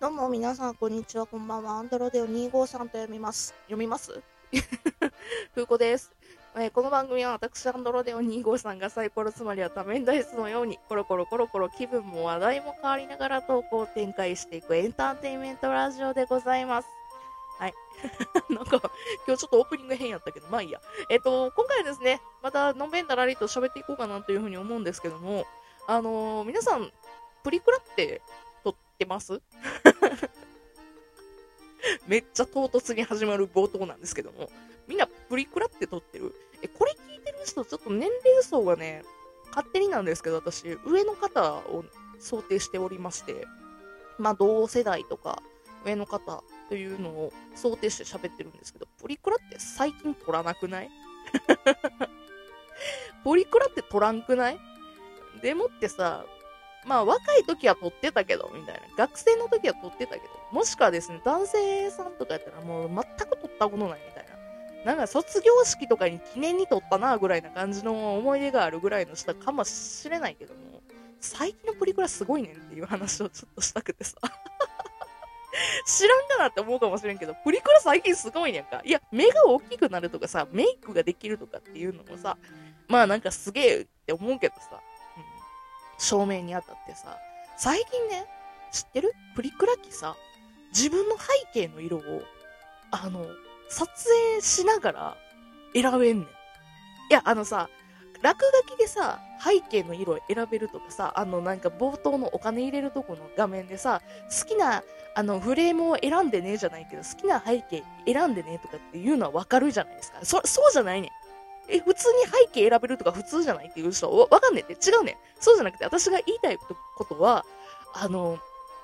どうも皆さん、こんにちは、こんばんは。アンドロデオ253と読みます。読みます？風子です、えーこの番組は私、アンドロデオ253がサイコロつまりは多面ダイスのように、コロコロコロコロ気分も話題も変わりながら投稿を展開していくエンターテインメントラジオでございます。はい。なんか、今日ちょっとオープニング変やったけど、まあいいや。えっ、と、今回はですね、またのんべんだらりと喋っていこうかなというふうに思うんですけども、あのー皆さん、プリクラって撮ってます？めっちゃ唐突に始まる冒頭なんですけども、みんなプリクラって撮ってる？え、これ聞いてる人、ちょっと年齢層がね、勝手になんですけど、私、上の方を想定しておりまして、まあ、同世代とか、上の方というのを想定して喋ってるんですけど、プリクラって最近撮らなくない？プリクラって撮らんくない？でもってさ、まあ若い時は撮ってたけど、みたいな。学生の時は撮ってたけど、もしくはですね、男性さんとかやったらもう全く撮ったことないみたいな。なんか卒業式とかに記念に撮ったなぐらいな感じの思い出があるぐらいの人かもしれないけども、最近のプリクラすごいねんっていう話をちょっとしたくてさ。知らんかなって思うかもしれんけど、プリクラ最近すごいねんか。いや、目が大きくなるとかさ、メイクができるとかっていうのもさ、まあなんかすげえって思うけどさ、照明に当たってさ、最近ね、知ってる？プリクラ機さ、自分の背景の色を、あの、撮影しながら選べんねん。いや、あのさ、落書きでさ、背景の色を選べるとかさ、あのなんか冒頭のお金入れるとこの画面でさ、好きなあのフレームを選んでねえじゃないけど、好きな背景選んでねとかっていうのはわかるじゃないですか。そ、そうじゃないねん。え、普通に背景選べるとか普通じゃないっていう人？わわかんねえって違うねん。そうじゃなくて私が言いたいことは、あの、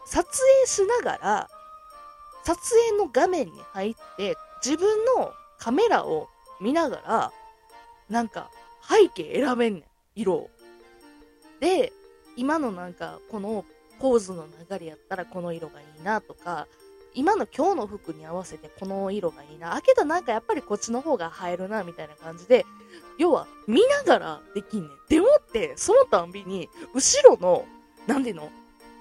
撮影しながら、撮影の画面に入って、自分のカメラを見ながら、なんか背景選べんねん。色を。で、今のなんか、このポーズの流れやったらこの色がいいなとか、今の今日の服に合わせてこの色がいいな。あ、けどなんかやっぱりこっちの方が映えるな、みたいな感じで、要は見ながらできんねん。でもって、そのたんびに、後ろの、なんでの、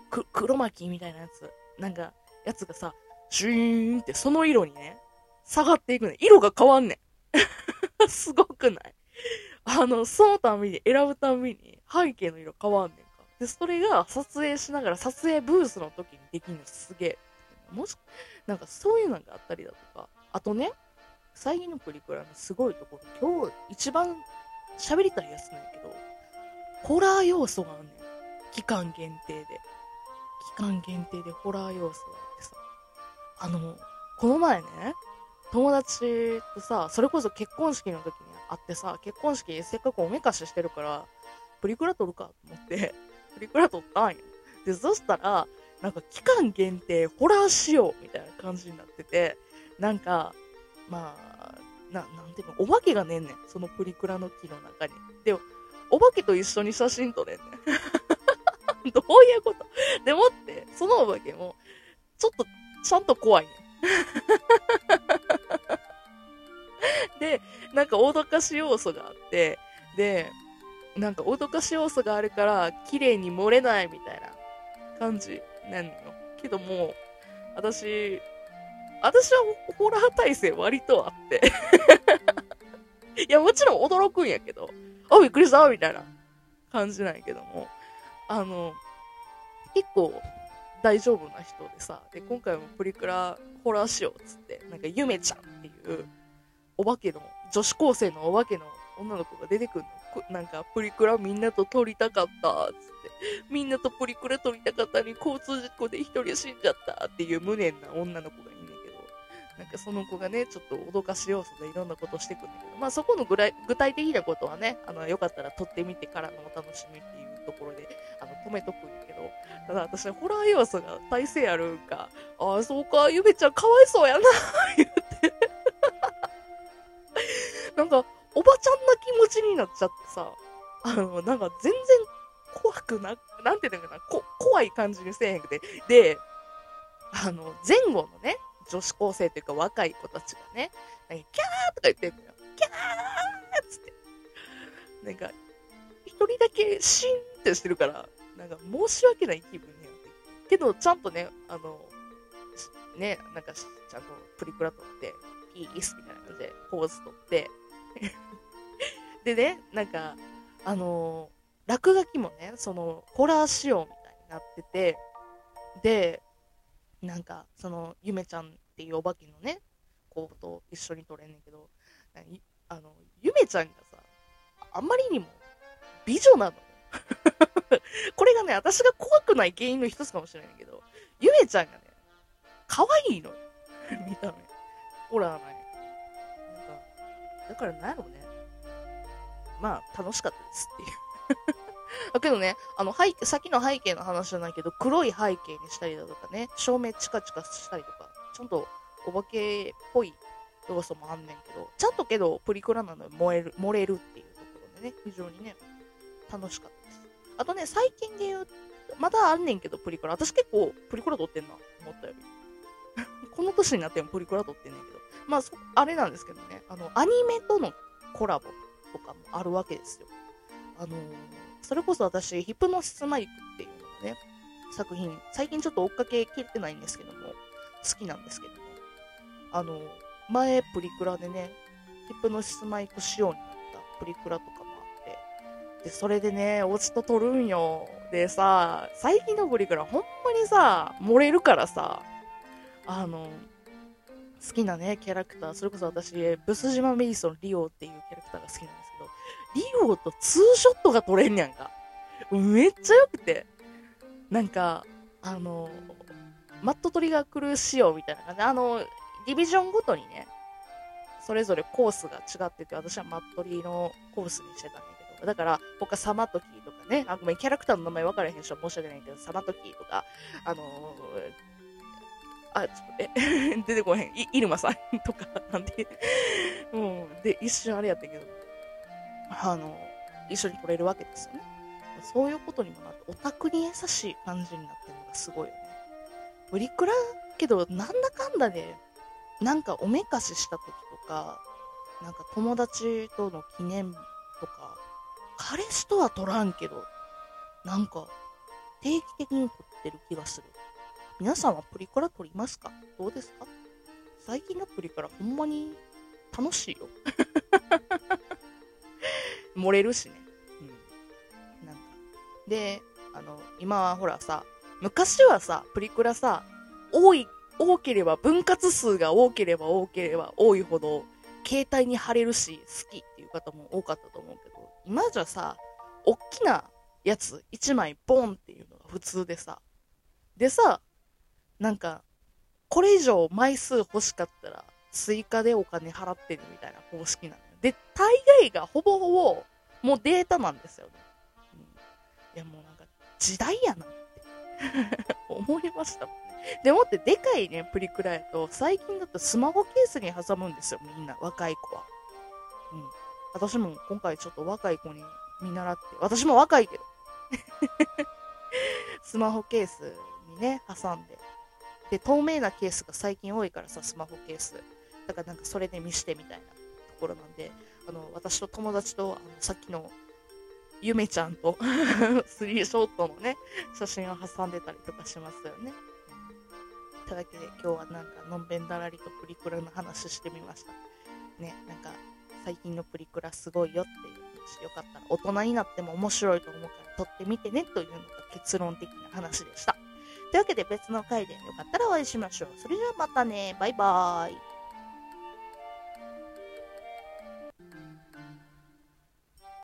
く、黒巻きみたいなやつ、なんか、やつがさ、シューンってその色にね、下がっていくねん。色が変わんねん。すごくない？あの、そのたんびに、選ぶたんびに、背景の色変わんねんか。で、それが撮影しながら、撮影ブースの時にできるのすげえ。もし、なんかそういうのがあったりだとか、あとね、最近のプリクラのすごいところ、今日一番喋りたいやつなんやけど、ホラー要素があんねん。期間限定で。期間限定でホラー要素があってさ、あの、この前ね、友達とさ、それこそ結婚式の時に会ってさ、結婚式せっかくおめかししてるから、プリクラ撮るかと思って、プリクラ撮ったんよ。で、そしたら、なんか期間限定ホラー仕様みたいな感じになってて、なんか、まあ、な、なんていうの、お化けがねんねん。そのプリクラの木の中に。で、お化けと一緒に写真撮れんねん。どういうこと？でもって、そのお化けも、ちょっと、ちゃんと怖いねん。で、なんか脅かし要素があって、で、なんか脅かし要素があるから、綺麗に漏れないみたいな感じなんの？よ。けども、私、私はホラー体制割とあって。いや、もちろん驚くんやけど、あ、びっくりしたみたいな感じなんやけども、あの、結構大丈夫な人でさ、で、今回もプリクラホラーしようっつって、なんかゆめちゃんっていう、お化けの、女子高生のお化けの女の子が出てくるの。なんか、プリクラみんなと撮りたかった、つって。みんなとプリクラ撮りたかったのに交通事故で一人死んじゃったっていう無念な女の子がいんねんけど、なんかその子がね、ちょっと脅かし要素でいろんなことしてくんだけど、まあそこのぐらい具体的なことはね、あの、よかったら撮ってみてからのお楽しみっていうところで、あの、止めとくんだけど、ただ私、ホラー要素が大勢あるんか、ああ、そうか、ゆめちゃんかわいそうやな、言って。なんか、ばちゃんな気持ちになっちゃってさ、あの、なんか全然怖くな、なんていうのかな、こ怖い感じにせえへんくて。で、あの、前後のね、女子高生というか若い子たちがね、なんかキャーとか言ってんのよ。キャーっつって。なんか、一人だけシーンってしてるから、なんか申し訳ない気分になって。けど、ちゃんとね、あの、ね、なんかちゃんとプリクラ撮って、ピースみたいな感じでポーズ撮って、でね、なんか、あのー、落書きもね、その、ホラー仕様みたいになってて、で、なんか、その、ゆめちゃんっていうお化けのね、子と一緒に撮れんねんけど、あの、ゆめちゃんがさ、あんまりにも美女なの。これがね、私が怖くない原因の一つかもしれないけど、ゆめちゃんがね、可愛いのよ。見た目。ほら、ない。だからなんやろね。まあ、楽しかったですっていうだけどね、あの、背景、先の背景の話じゃないけど、黒い背景にしたりだとかね、照明チカチカしたりとか、ちゃんとお化けっぽい要素もあんねんけど、ちゃんとけど、プリクラなので燃える、漏れるっていうところでね、非常にね、楽しかったです。あとね、最近で言う、まだあんねんけど、プリクラ。私結構プリクラ撮ってんな、思ったより。この年になってもプリクラ撮ってんねんけど。まあ、あれなんですけどね、あの、アニメとのコラボとかもあるわけですよ。あのー、それこそ私、ヒプノシスマイクっていうのがね、作品、最近ちょっと追っかけきれてないんですけども、好きなんですけども、あのー、前プリクラでね、ヒプノシスマイク仕様になったプリクラとかもあって、で、それでね、オチと撮るんよ。でさ、最近のプリクラほんまにさ、漏れるからさ、あの、好きなね、キャラクター、それこそ私、ブス島メイソンリオっていうキャラクターが好きなんですけど、リオとツーショットが撮れんやんか。めっちゃ良くて。なんか、あの、マットトリガークルー仕様みたいな感じ。あの、ディビジョンごとにね、それぞれコースが違ってて、私はマットリのコースにしてたんだけど、だから、他サマトキーとかね、あ、ごめん、キャラクターの名前分からへん人は申し訳ないけど、サマトキーとか、あのーあ、え、出てこへん。い、イルマさん とか、なんで、うん。で、一瞬あれやったけど、あの、一緒に撮れるわけですよね。そういうことにもなって、オタクに優しい感じになってるのがすごいよね。プリクラけど、なんだかんだで、なんかおめかしした時とか、なんか友達との記念日とか、彼氏とは撮らんけど、なんか定期的に撮ってる気がする。皆さんはプリクラ撮りますか？どうですか？最近のプリクラほんまに楽しいよ。漏れるしね。うん。なんか。で、あの、今はほらさ、昔はさ、プリクラさ、多い、多ければ、分割数が多ければ多ければ多いほど、携帯に貼れるし、好きっていう方も多かったと思うけど、今じゃさ、おっきなやつ、1枚ボンっていうのが普通でさ、でさ、なんか、これ以上枚数欲しかったら、追加でお金払ってるみたいな方式なのよ。で、大概がほぼほぼ、もうデータなんですよね。うん、いや、もうなんか、時代やなって 思いましたもんね。でもって、でかいね、プリクラやと、最近だとスマホケースに挟むんですよ、みんな、若い子は。うん。私も今回ちょっと若い子に見習って、私も若いけど。スマホケースにね、挟んで、で、透明なケースが最近多いからさ、スマホケース。だからなんかそれで見してみたいなところなんで、あの、私と友達と、あの、さっきの、ゆめちゃんと スリーショットのね、写真を挟んでたりとかしますよね。というわけで今日はなんかのんべんだらりとプリクラの話してみました。ね、なんか最近のプリクラすごいよっていう話よかったら大人になっても面白いと思うから撮ってみてねというのが結論的な話でした。というわけで別の回でよかったらお会いしましょう。それじゃあまたね。バイバーイ。